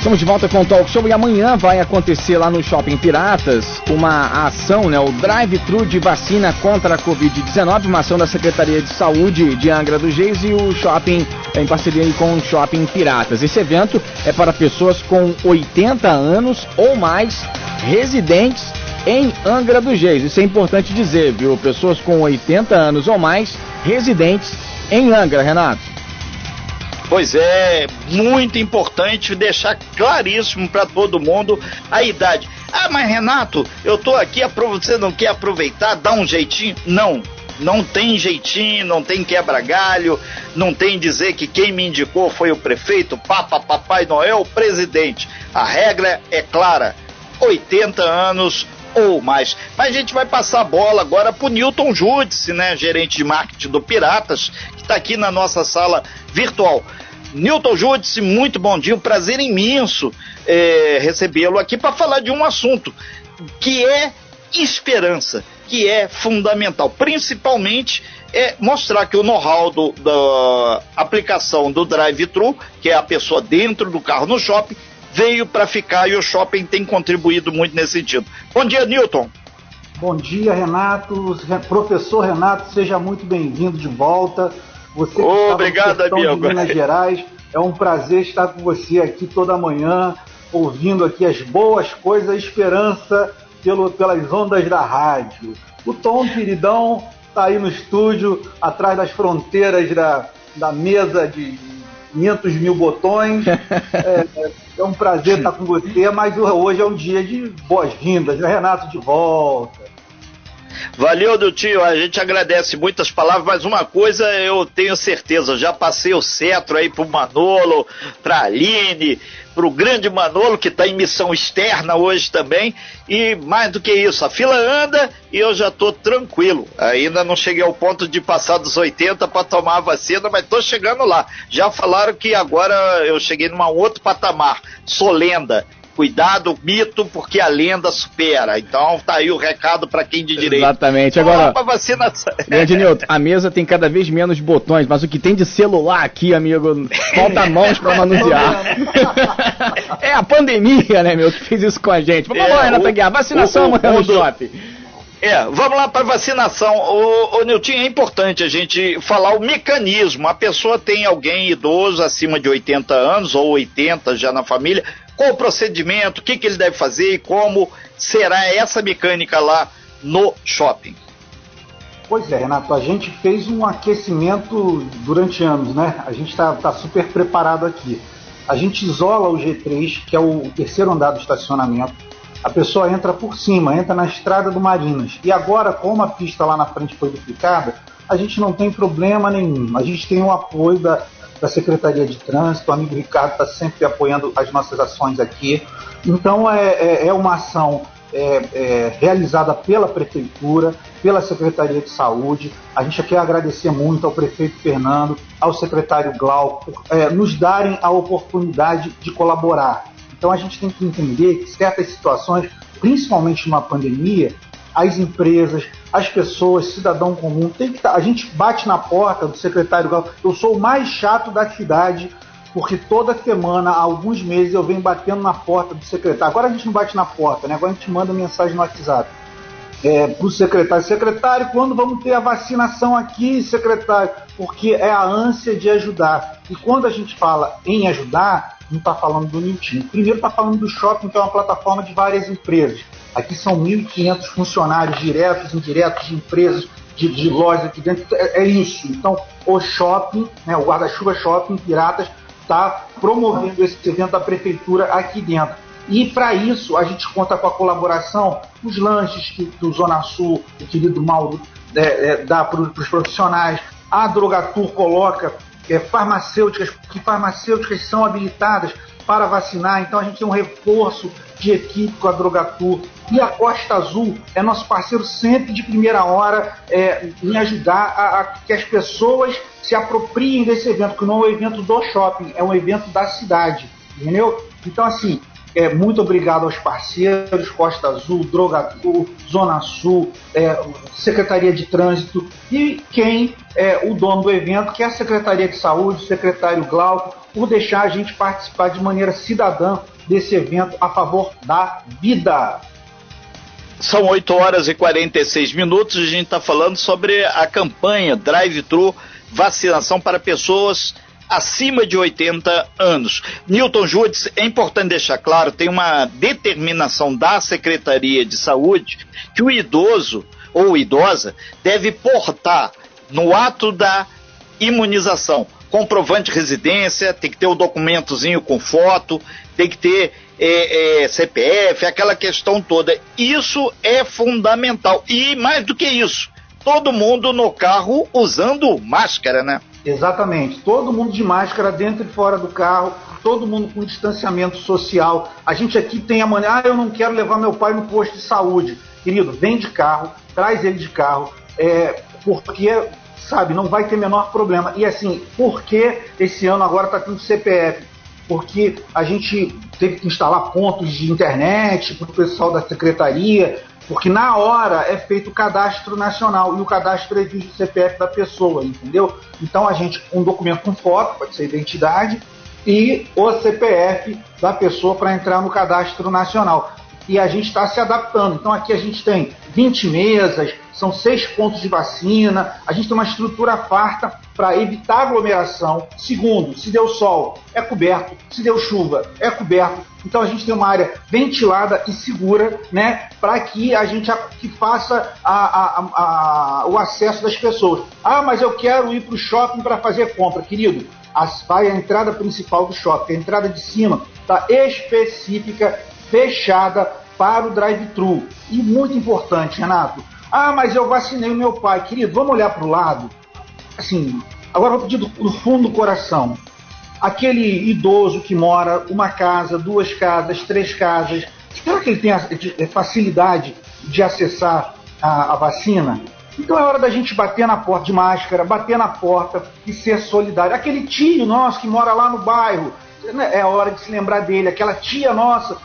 Estamos de volta com o Talk Show e amanhã vai acontecer lá no Shopping Piratas uma ação, né? O Drive-Thru de vacina contra a Covid-19, uma ação da Secretaria de Saúde de Angra dos Reis e o shopping em parceria com o Shopping Piratas. Esse evento é para pessoas com 80 anos ou mais residentes em Angra dos Reis. Isso é importante dizer, viu? Pessoas com 80 anos ou mais residentes em Angra, Renato. Pois é, muito importante deixar claríssimo para todo mundo a idade. Ah, mas Renato, eu tô aqui, você não quer aproveitar, dar um jeitinho? Não, não tem jeitinho, não tem quebra-galho, não tem dizer que quem me indicou foi o prefeito, Papa, Papai Noel, presidente. A regra é clara: 80 anos ou mais. Mas a gente vai passar a bola agora pro Newton Judice, né, gerente de marketing do Piratas, que está aqui na nossa sala virtual. Newton Judice, muito bom dia, um prazer imenso é, recebê-lo aqui para falar de um assunto que é esperança, que é fundamental, principalmente é mostrar que o know-how da aplicação do drive-thru, que é a pessoa dentro do carro no shopping, veio para ficar e o shopping tem contribuído muito nesse sentido. Bom dia, Newton. Bom dia, Renato. Professor Renato, seja muito bem-vindo de volta. Você Obrigado, amigo. de Minas Gerais, é um prazer estar com você aqui toda manhã, ouvindo aqui as boas coisas, a esperança pelo, pelas ondas da rádio. O Tom, queridão, está aí no estúdio, atrás das fronteiras da, da mesa de 500 mil botões. É, é um prazer estar com você, mas hoje é um dia de boas-vindas, né, Renato? De volta. Valeu, do tio. A gente agradece muitas palavras, mas uma coisa eu tenho certeza, eu já passei o cetro aí pro Manolo, pra Aline, pro grande Manolo, que está em missão externa hoje também. E mais do que isso, a fila anda e eu já estou tranquilo. Ainda não cheguei ao ponto de passar dos 80 para tomar a vacina, mas estou chegando lá. Já falaram que agora eu cheguei num outro patamar. Sou lenda cuidado, mito, porque a lenda supera. Então tá aí o recado para quem de direito. Exatamente. Agora, pra vacinação. Grande Nilton, a mesa tem cada vez menos botões, mas o que tem de celular aqui, amigo, falta mãos para manusear. é a pandemia, né, meu, que fez isso com a gente. Vamos é, lá, Renata Guiar, vacinação amanhã no shopping. É, vamos lá para vacinação. O, o Nilton, é importante a gente falar o mecanismo. A pessoa tem alguém idoso acima de 80 anos ou 80 já na família, qual o procedimento, o que, que ele deve fazer e como será essa mecânica lá no shopping. Pois é, Renato, a gente fez um aquecimento durante anos, né? A gente está tá super preparado aqui. A gente isola o G3, que é o terceiro andar do estacionamento. A pessoa entra por cima, entra na estrada do Marinas. E agora, como a pista lá na frente foi duplicada, a gente não tem problema nenhum. A gente tem o apoio da, da Secretaria de Trânsito, o amigo Ricardo está sempre apoiando as nossas ações aqui. Então é, é, é uma ação é, é, realizada pela Prefeitura, pela Secretaria de Saúde. A gente quer agradecer muito ao prefeito Fernando, ao secretário Glauco, por é, nos darem a oportunidade de colaborar. Então a gente tem que entender que certas situações, principalmente numa pandemia, as empresas, as pessoas, cidadão comum, tem que tá, a gente bate na porta do secretário Eu sou o mais chato da cidade, porque toda semana, há alguns meses, eu venho batendo na porta do secretário. Agora a gente não bate na porta, né? Agora a gente manda mensagem no WhatsApp. É, para o secretário, secretário, quando vamos ter a vacinação aqui, secretário? Porque é a ânsia de ajudar. E quando a gente fala em ajudar, não está falando do Nilton. Primeiro está falando do shopping, que é uma plataforma de várias empresas. Aqui são 1.500 funcionários diretos, indiretos de empresas, de, de lojas aqui dentro. É, é, isso. Então, o shopping, né, o guarda-chuva shopping Piratas, está promovendo esse evento da prefeitura aqui dentro. E para isso a gente conta com a colaboração dos lanches que, Zona Sul, o querido Mauro, é, é, dá para os profissionais. A Drogatur coloca é, farmacêuticas, que farmacêuticas são habilitadas para vacinar, então a gente tem um reforço de equipe com a Drogatur. E a Costa Azul é nosso parceiro sempre de primeira hora é, em ajudar a, a, que as pessoas se apropriem desse evento, que não é um evento do shopping, é um evento da cidade, entendeu? Então, assim, é, muito obrigado aos parceiros, Costa Azul, Droga Azul, Zona Sul, é, Secretaria de Trânsito e quem é o dono do evento, que é a Secretaria de Saúde, o secretário Glauco, por deixar a gente participar de maneira cidadã desse evento a favor da vida. São 8 horas e 46 minutos e a gente está falando sobre a campanha Drive-Thru Vacinação para Pessoas acima de 80 anos. Newton Judes, é importante deixar claro, tem uma determinação da Secretaria de Saúde que o idoso ou idosa deve portar no ato da imunização comprovante de residência, tem que ter o um documentozinho com foto, tem que ter é, é, CPF, aquela questão toda. Isso é fundamental. E mais do que isso, todo mundo no carro usando máscara, né? Exatamente. Todo mundo de máscara dentro e fora do carro, todo mundo com distanciamento social. A gente aqui tem a ah, eu não quero levar meu pai no posto de saúde. Querido, vem de carro, traz ele de carro, é, porque, sabe, não vai ter menor problema. E assim, por que esse ano agora está tendo CPF? Porque a gente teve que instalar pontos de internet para o pessoal da secretaria, porque na hora é feito o cadastro nacional e o cadastro exige o CPF da pessoa, entendeu? Então a gente, um documento com foto, pode ser identidade, e o CPF da pessoa para entrar no cadastro nacional e a gente está se adaptando. Então aqui a gente tem 20 mesas, são seis pontos de vacina, a gente tem uma estrutura farta para evitar aglomeração. Segundo, se deu sol, é coberto, se deu chuva, é coberto. Então a gente tem uma área ventilada e segura, né, para que a gente que faça a, a, a, o acesso das pessoas. Ah, mas eu quero ir para o shopping para fazer compra, querido. As, vai a entrada principal do shopping, a entrada de cima está específica fechada para o drive-thru. E muito importante, Renato. Ah, mas eu vacinei o meu pai. Querido, vamos olhar para o lado. Assim, agora vou pedir do, do fundo do coração. Aquele idoso que mora uma casa, duas casas, três casas, será que ele tem a, a facilidade de acessar a, a vacina? Então é hora da gente bater na porta de máscara, bater na porta e ser solidário. Aquele tio nosso que mora lá no bairro, né, é hora de se lembrar dele. Aquela tia nossa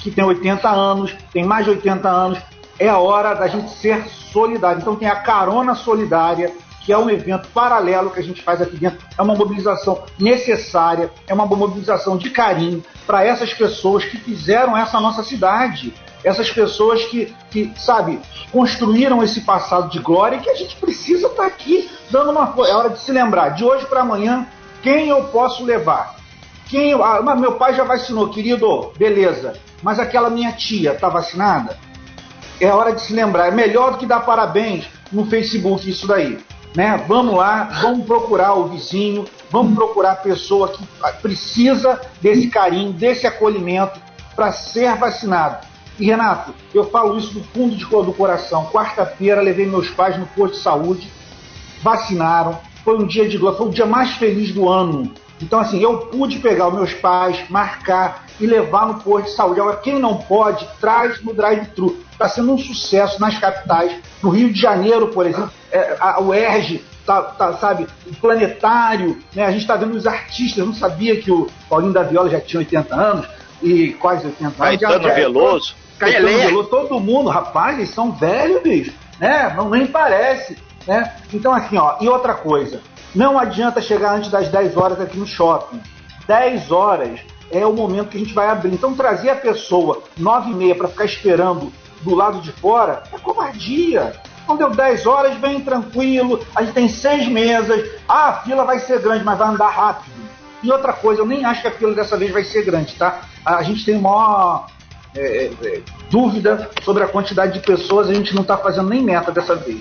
que tem 80 anos, tem mais de 80 anos, é a hora da gente ser solidário. Então tem a Carona Solidária, que é um evento paralelo que a gente faz aqui dentro. É uma mobilização necessária, é uma mobilização de carinho para essas pessoas que fizeram essa nossa cidade. Essas pessoas que, que, sabe, construíram esse passado de glória que a gente precisa estar tá aqui dando uma. É hora de se lembrar, de hoje para amanhã, quem eu posso levar? Quem, ah, meu pai já vacinou, querido, beleza. Mas aquela minha tia está vacinada? É hora de se lembrar. É melhor do que dar parabéns no Facebook isso daí. Né? Vamos lá, vamos procurar o vizinho, vamos procurar a pessoa que precisa desse carinho, desse acolhimento para ser vacinado. E Renato, eu falo isso do fundo de, do coração. Quarta-feira levei meus pais no posto de saúde, vacinaram. Foi um dia de glória, foi o dia mais feliz do ano. Então, assim, eu pude pegar os meus pais, marcar e levar no posto de saúde. Agora, quem não pode, traz no drive-thru. Está sendo um sucesso nas capitais. No Rio de Janeiro, por exemplo, é, a, o ERG, tá, tá, sabe, o planetário, né? A gente está vendo os artistas. Eu não sabia que o Paulinho da Viola já tinha 80 anos e quase 80 anos. Caetano já, Veloso. Caetano Veloso, todo mundo, rapaz, eles são velhos, bicho. Né? Não nem parece. Né? Então, assim, ó, e outra coisa, não adianta chegar antes das 10 horas aqui no shopping. 10 horas é o momento que a gente vai abrir. Então trazer a pessoa 9 e meia para ficar esperando do lado de fora é covardia. Então deu 10 horas, vem tranquilo, a gente tem seis mesas, ah, a fila vai ser grande, mas vai andar rápido. E outra coisa, eu nem acho que a fila dessa vez vai ser grande, tá? A gente tem maior é, é, é, dúvida sobre a quantidade de pessoas, a gente não está fazendo nem meta dessa vez.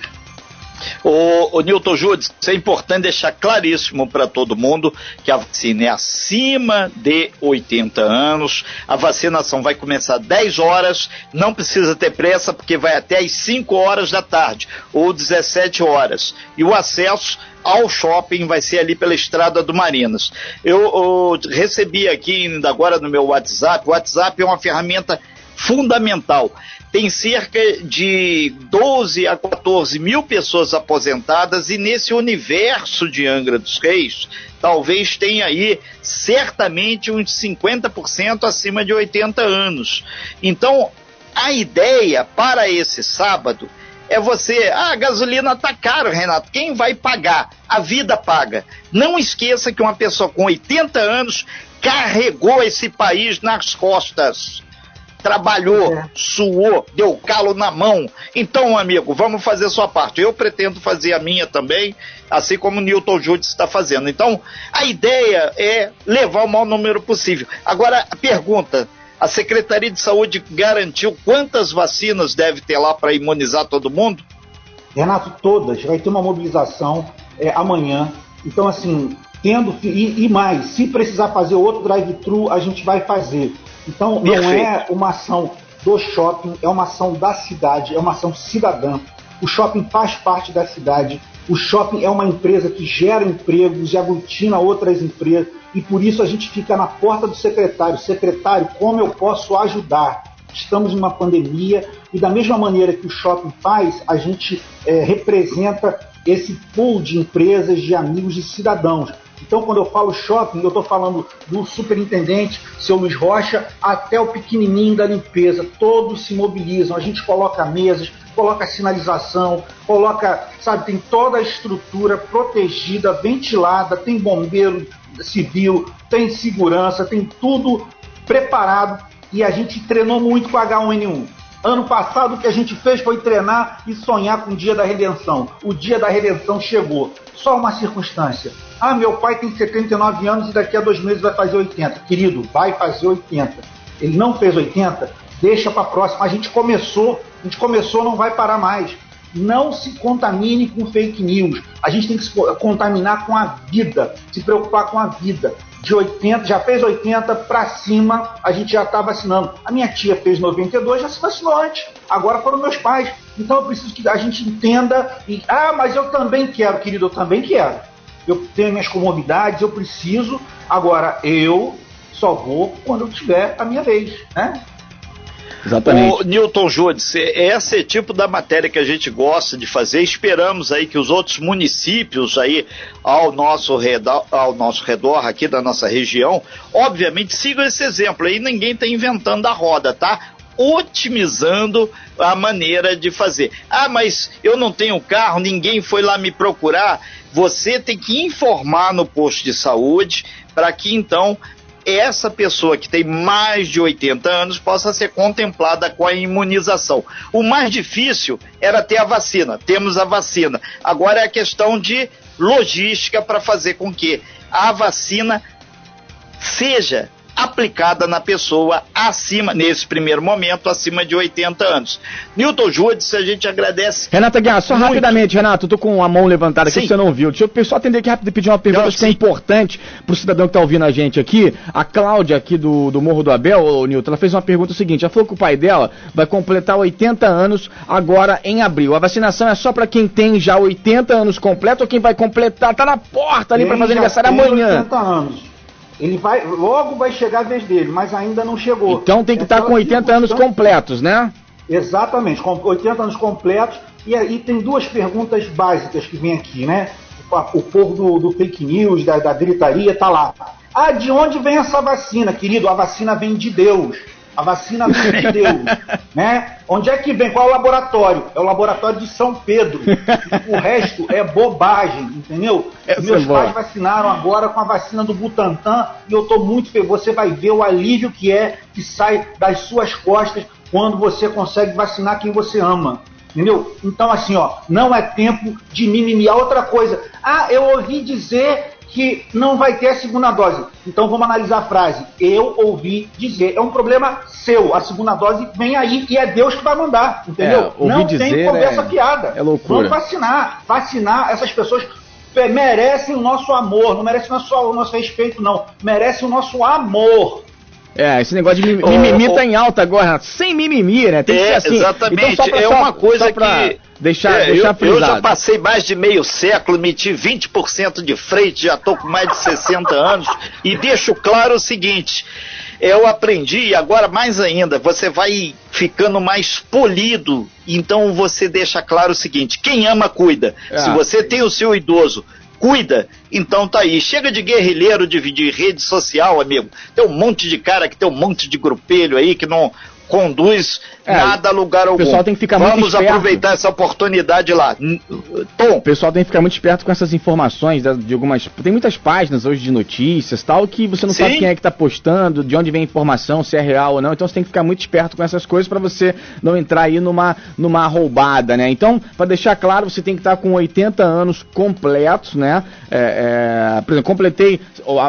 O, o Newton Judes, é importante deixar claríssimo para todo mundo que a vacina é acima de 80 anos. A vacinação vai começar às 10 horas, não precisa ter pressa, porque vai até às 5 horas da tarde, ou 17 horas. E o acesso ao shopping vai ser ali pela estrada do Marinas. Eu, eu recebi aqui ainda agora no meu WhatsApp, o WhatsApp é uma ferramenta fundamental. Tem cerca de 12 a 14 mil pessoas aposentadas e nesse universo de Angra dos Reis, talvez tenha aí certamente uns 50% acima de 80 anos. Então, a ideia para esse sábado é você, ah, a gasolina tá caro, Renato, quem vai pagar? A vida paga. Não esqueça que uma pessoa com 80 anos carregou esse país nas costas. Trabalhou, é. suou, deu calo na mão. Então, amigo, vamos fazer sua parte. Eu pretendo fazer a minha também, assim como o Newton Júdice está fazendo. Então, a ideia é levar o maior número possível. Agora, a pergunta: a Secretaria de Saúde garantiu quantas vacinas deve ter lá para imunizar todo mundo? Renato, todas. Vai ter uma mobilização é, amanhã. Então, assim, tendo. E, e mais, se precisar fazer outro drive-thru, a gente vai fazer. Então, Perfeito. não é uma ação do shopping, é uma ação da cidade, é uma ação cidadã. O shopping faz parte da cidade. O shopping é uma empresa que gera empregos e aglutina outras empresas e por isso a gente fica na porta do secretário. Secretário, como eu posso ajudar? Estamos numa pandemia e da mesma maneira que o shopping faz, a gente é, representa esse pool de empresas, de amigos, de cidadãos. Então, quando eu falo shopping, eu estou falando do superintendente, seu Luiz Rocha, até o pequenininho da limpeza. Todos se mobilizam. A gente coloca mesas, coloca sinalização, coloca, sabe, tem toda a estrutura protegida, ventilada, tem bombeiro civil, tem segurança, tem tudo preparado e a gente treinou muito com H1N1. Ano passado o que a gente fez foi treinar e sonhar com o dia da redenção. O dia da redenção chegou. Só uma circunstância. Ah, meu pai tem 79 anos e daqui a dois meses vai fazer 80. Querido, vai fazer 80. Ele não fez 80, deixa para próxima. A gente começou, a gente começou, não vai parar mais. Não se contamine com fake news. A gente tem que se contaminar com a vida, se preocupar com a vida. De 80, já fez 80 para cima, a gente já está vacinando. A minha tia fez 92, já se vacinou antes. Agora foram meus pais. Então eu preciso que a gente entenda e ah, mas eu também quero, querido, eu também quero. Eu tenho minhas comorbidades, eu preciso. Agora eu só vou quando eu tiver a minha vez, né? Exatamente. O Newton Judes, esse é tipo da matéria que a gente gosta de fazer. Esperamos aí que os outros municípios aí ao nosso redor, ao nosso redor aqui da nossa região, obviamente sigam esse exemplo aí. Ninguém está inventando a roda, tá? otimizando a maneira de fazer. Ah, mas eu não tenho carro, ninguém foi lá me procurar. Você tem que informar no posto de saúde para que então essa pessoa que tem mais de 80 anos possa ser contemplada com a imunização. O mais difícil era ter a vacina. Temos a vacina. Agora é a questão de logística para fazer com que a vacina seja aplicada na pessoa acima, nesse primeiro momento, acima de 80 anos. Newton Judes, a gente agradece. Renata Guiar, só muito. rapidamente, Renato, tô com a mão levantada aqui, sim. você não viu. Deixa eu só atender aqui rápido e pedir uma pergunta não, que é importante pro cidadão que tá ouvindo a gente aqui. A Cláudia, aqui do, do Morro do Abel, ô, Newton, ela fez uma pergunta seguinte: ela falou que o pai dela vai completar 80 anos agora em abril. A vacinação é só para quem tem já 80 anos completo ou quem vai completar? Tá na porta ali para fazer aniversário amanhã. 80 anos. Ele vai, logo vai chegar a vez dele, mas ainda não chegou. Então tem que estar tá com 80 anos completos, né? Exatamente, com 80 anos completos. E aí tem duas perguntas básicas que vem aqui, né? O, povo do, do, fake news, da, da gritaria, tá lá. Ah, de onde vem essa vacina, querido? A vacina vem de Deus. A vacina vem de Deus. né? Onde é que vem? Qual é o laboratório? É o laboratório de São Pedro. o resto é bobagem, entendeu? Essa Meus é pais vacinaram agora com a vacina do Butantan e eu estou muito feliz. Você vai ver o alívio que é que sai das suas costas quando você consegue vacinar quem você ama. Entendeu? Então, assim, ó, não é tempo de mimimi. Outra coisa, ah, eu ouvi dizer que não vai ter a segunda dose. Então vamos analisar a frase. Eu ouvi dizer. É um problema seu. A segunda dose vem aí e é Deus que vai mandar. Entendeu? É, não dizer, tem conversa é... piada. É loucura. Vamos vacinar. Vacinar essas pessoas merecem o nosso amor. Não merecem o nosso, o nosso respeito, não. Merecem o nosso amor. É, esse negócio de mimimi oh, oh, tá em alta agora, sem mimimi, né? Tem que é, ser assim. Exatamente, então, pra, é uma coisa pra que. Deixar, é, deixar eu, eu, já passei mais de meio século, meti 20% de frente, já tô com mais de 60 anos, e deixo claro o seguinte: Eu aprendi, e agora mais ainda, você vai ficando mais polido. Então você deixa claro o seguinte: quem ama, cuida. É. Se você tem o seu idoso cuida. Então tá aí. Chega de guerrilheiro de, de rede social, amigo. Tem um monte de cara que tem um monte de grupelho aí que não conduz é, nada a lugar algum. O pessoal tem que ficar Vamos muito esperto. aproveitar essa oportunidade lá. Tom. O pessoal tem que ficar muito esperto com essas informações de algumas. Tem muitas páginas hoje de notícias tal que você não Sim. sabe quem é que está postando, de onde vem a informação, se é real ou não. Então você tem que ficar muito esperto com essas coisas para você não entrar aí numa, numa roubada, né? Então, para deixar claro, você tem que estar tá com 80 anos completos, né? É, é, por exemplo, completei.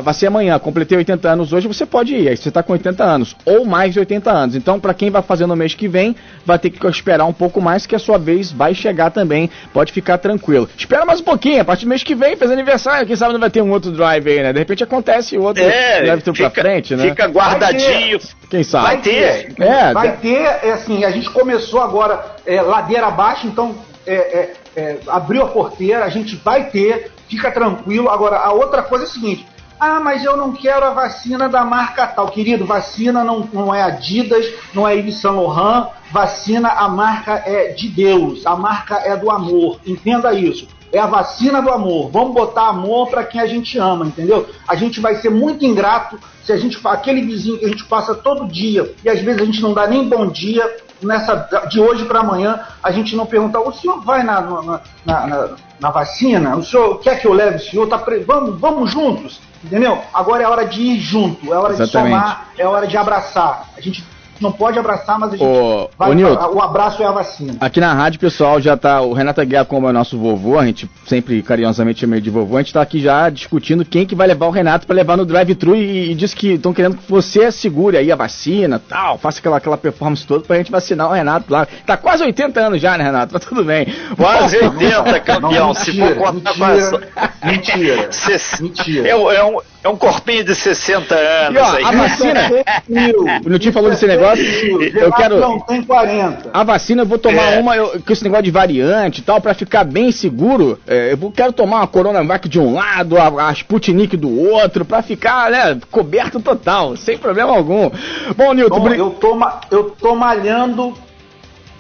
Vai ser amanhã, completei 80 anos hoje, você pode ir. Aí você está com 80 anos, ou mais de 80 anos. Então, para quem vai fazer no mês que vem, vai ter que esperar um pouco mais, que a sua vez vai chegar também. Pode ficar tranquilo. Espera mais um pouquinho, a partir do mês que vem, fez aniversário, quem sabe não vai ter um outro drive aí, né? De repente acontece outro é, drive fica, pra frente, né? Fica guardadinho. Quem sabe? Vai ter. É, vai ter, é assim, a gente começou agora é, ladeira abaixo, então é, é, é, abriu a porteira, a gente vai ter, fica tranquilo. Agora, a outra coisa é a seguinte: ah, mas eu não quero a vacina da marca tal. Querido, vacina não, não é Adidas, não é Yves Saint Laurent. Vacina, a marca é de Deus, a marca é do amor. Entenda isso. É a vacina do amor. Vamos botar amor para quem a gente ama, entendeu? A gente vai ser muito ingrato se a gente aquele vizinho que a gente passa todo dia e às vezes a gente não dá nem bom dia nessa de hoje para amanhã a gente não perguntar o senhor vai na, na, na, na, vacina o senhor quer que eu leve o senhor tá pre... vamos vamos juntos Entendeu? Agora é hora de ir junto, é hora Exatamente. de somar, é hora de abraçar. A gente não pode abraçar, mas a gente ô, vai, ô, Nilton, o abraço é a vacina. Aqui na rádio, pessoal, já tá. O Renato Aguiar, como é nosso vovô, a gente sempre carinhosamente chama ele de vovô, a gente tá aqui já discutindo quem que vai levar o Renato para levar no drive-thru e, e, diz que estão querendo que você segure aí a vacina tal, faça aquela, aquela performance toda pra gente vacinar o Renato lá. Tá quase 80 anos já, né, Renato? Mas tudo bem. Quase 80, campeão. Não, mentira, se for contar mentira, mentira, mentira. É, é um, é um corpinho de 60 anos. E, ó, aí. a vacina. o Nutinho falou desse negócio. Eu quero. Não, tem 40. A vacina eu vou tomar é. uma eu, com esse negócio de variante e tal, pra ficar bem seguro. É, eu quero tomar uma Coronavac de um lado, a, a Sputnik do outro, pra ficar, né, coberto total, sem problema algum. Bom, Nilton. Bom, eu, tô, eu tô malhando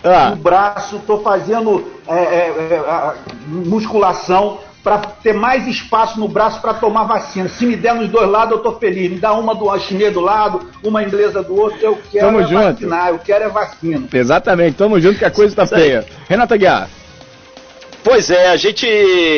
ah. o braço, tô fazendo é, é, é musculação para ter mais espaço no braço para tomar vacina. Se me der nos dois lados, eu tô feliz. Me dá uma do chinês do lado, uma inglesa do outro. Eu quero tamo é junto. vacinar, eu quero é vacina. Exatamente, tamo junto que a coisa tá feia. Renata Guiar. Pois é, a gente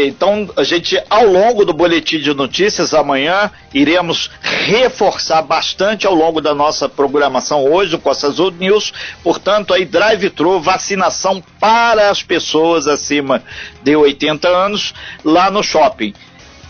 então a gente ao longo do boletim de notícias amanhã iremos reforçar bastante ao longo da nossa programação hoje o Costa Azul News, portanto aí drive-thru, vacinação para as pessoas acima de 80 anos lá no shopping.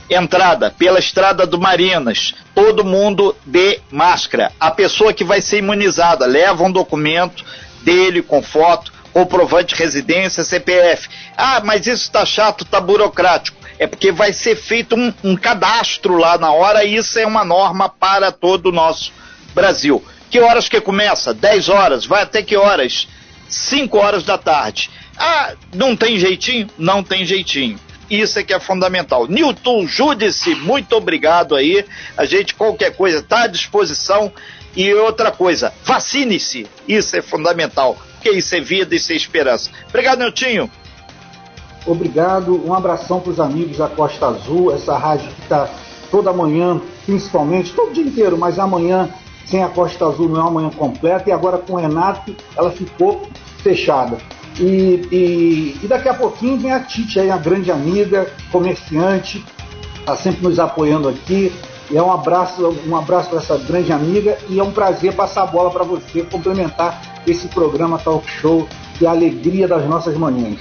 Entrada pela estrada do Marinas, todo mundo de máscara. A pessoa que vai ser imunizada leva um documento dele com foto comprovante de residência, CPF. Ah, mas isso está chato, está burocrático. É porque vai ser feito um, um cadastro lá na hora e isso é uma norma para todo o nosso Brasil. Que horas que começa? 10 horas. Vai até que horas? 5 horas da tarde. Ah, não tem jeitinho? Não tem jeitinho. Isso é que é fundamental. Newton Judice, muito obrigado aí. A gente, qualquer coisa, está à disposição. E outra coisa, vacine-se. Isso é fundamental porque isso é vida, isso é esperança. Obrigado, Neutinho. Obrigado, um abração para os amigos da Costa Azul, essa rádio que está toda manhã, principalmente, todo dia inteiro, mas amanhã sem a Costa Azul não é uma manhã completa, e agora com o Renato ela ficou fechada. E, e, e daqui a pouquinho vem a Tite aí, a grande amiga, comerciante, está sempre nos apoiando aqui. E é um abraço, um abraço para essa grande amiga e é um prazer passar a bola para você complementar esse programa Talk Show, que é a alegria das nossas manhãs.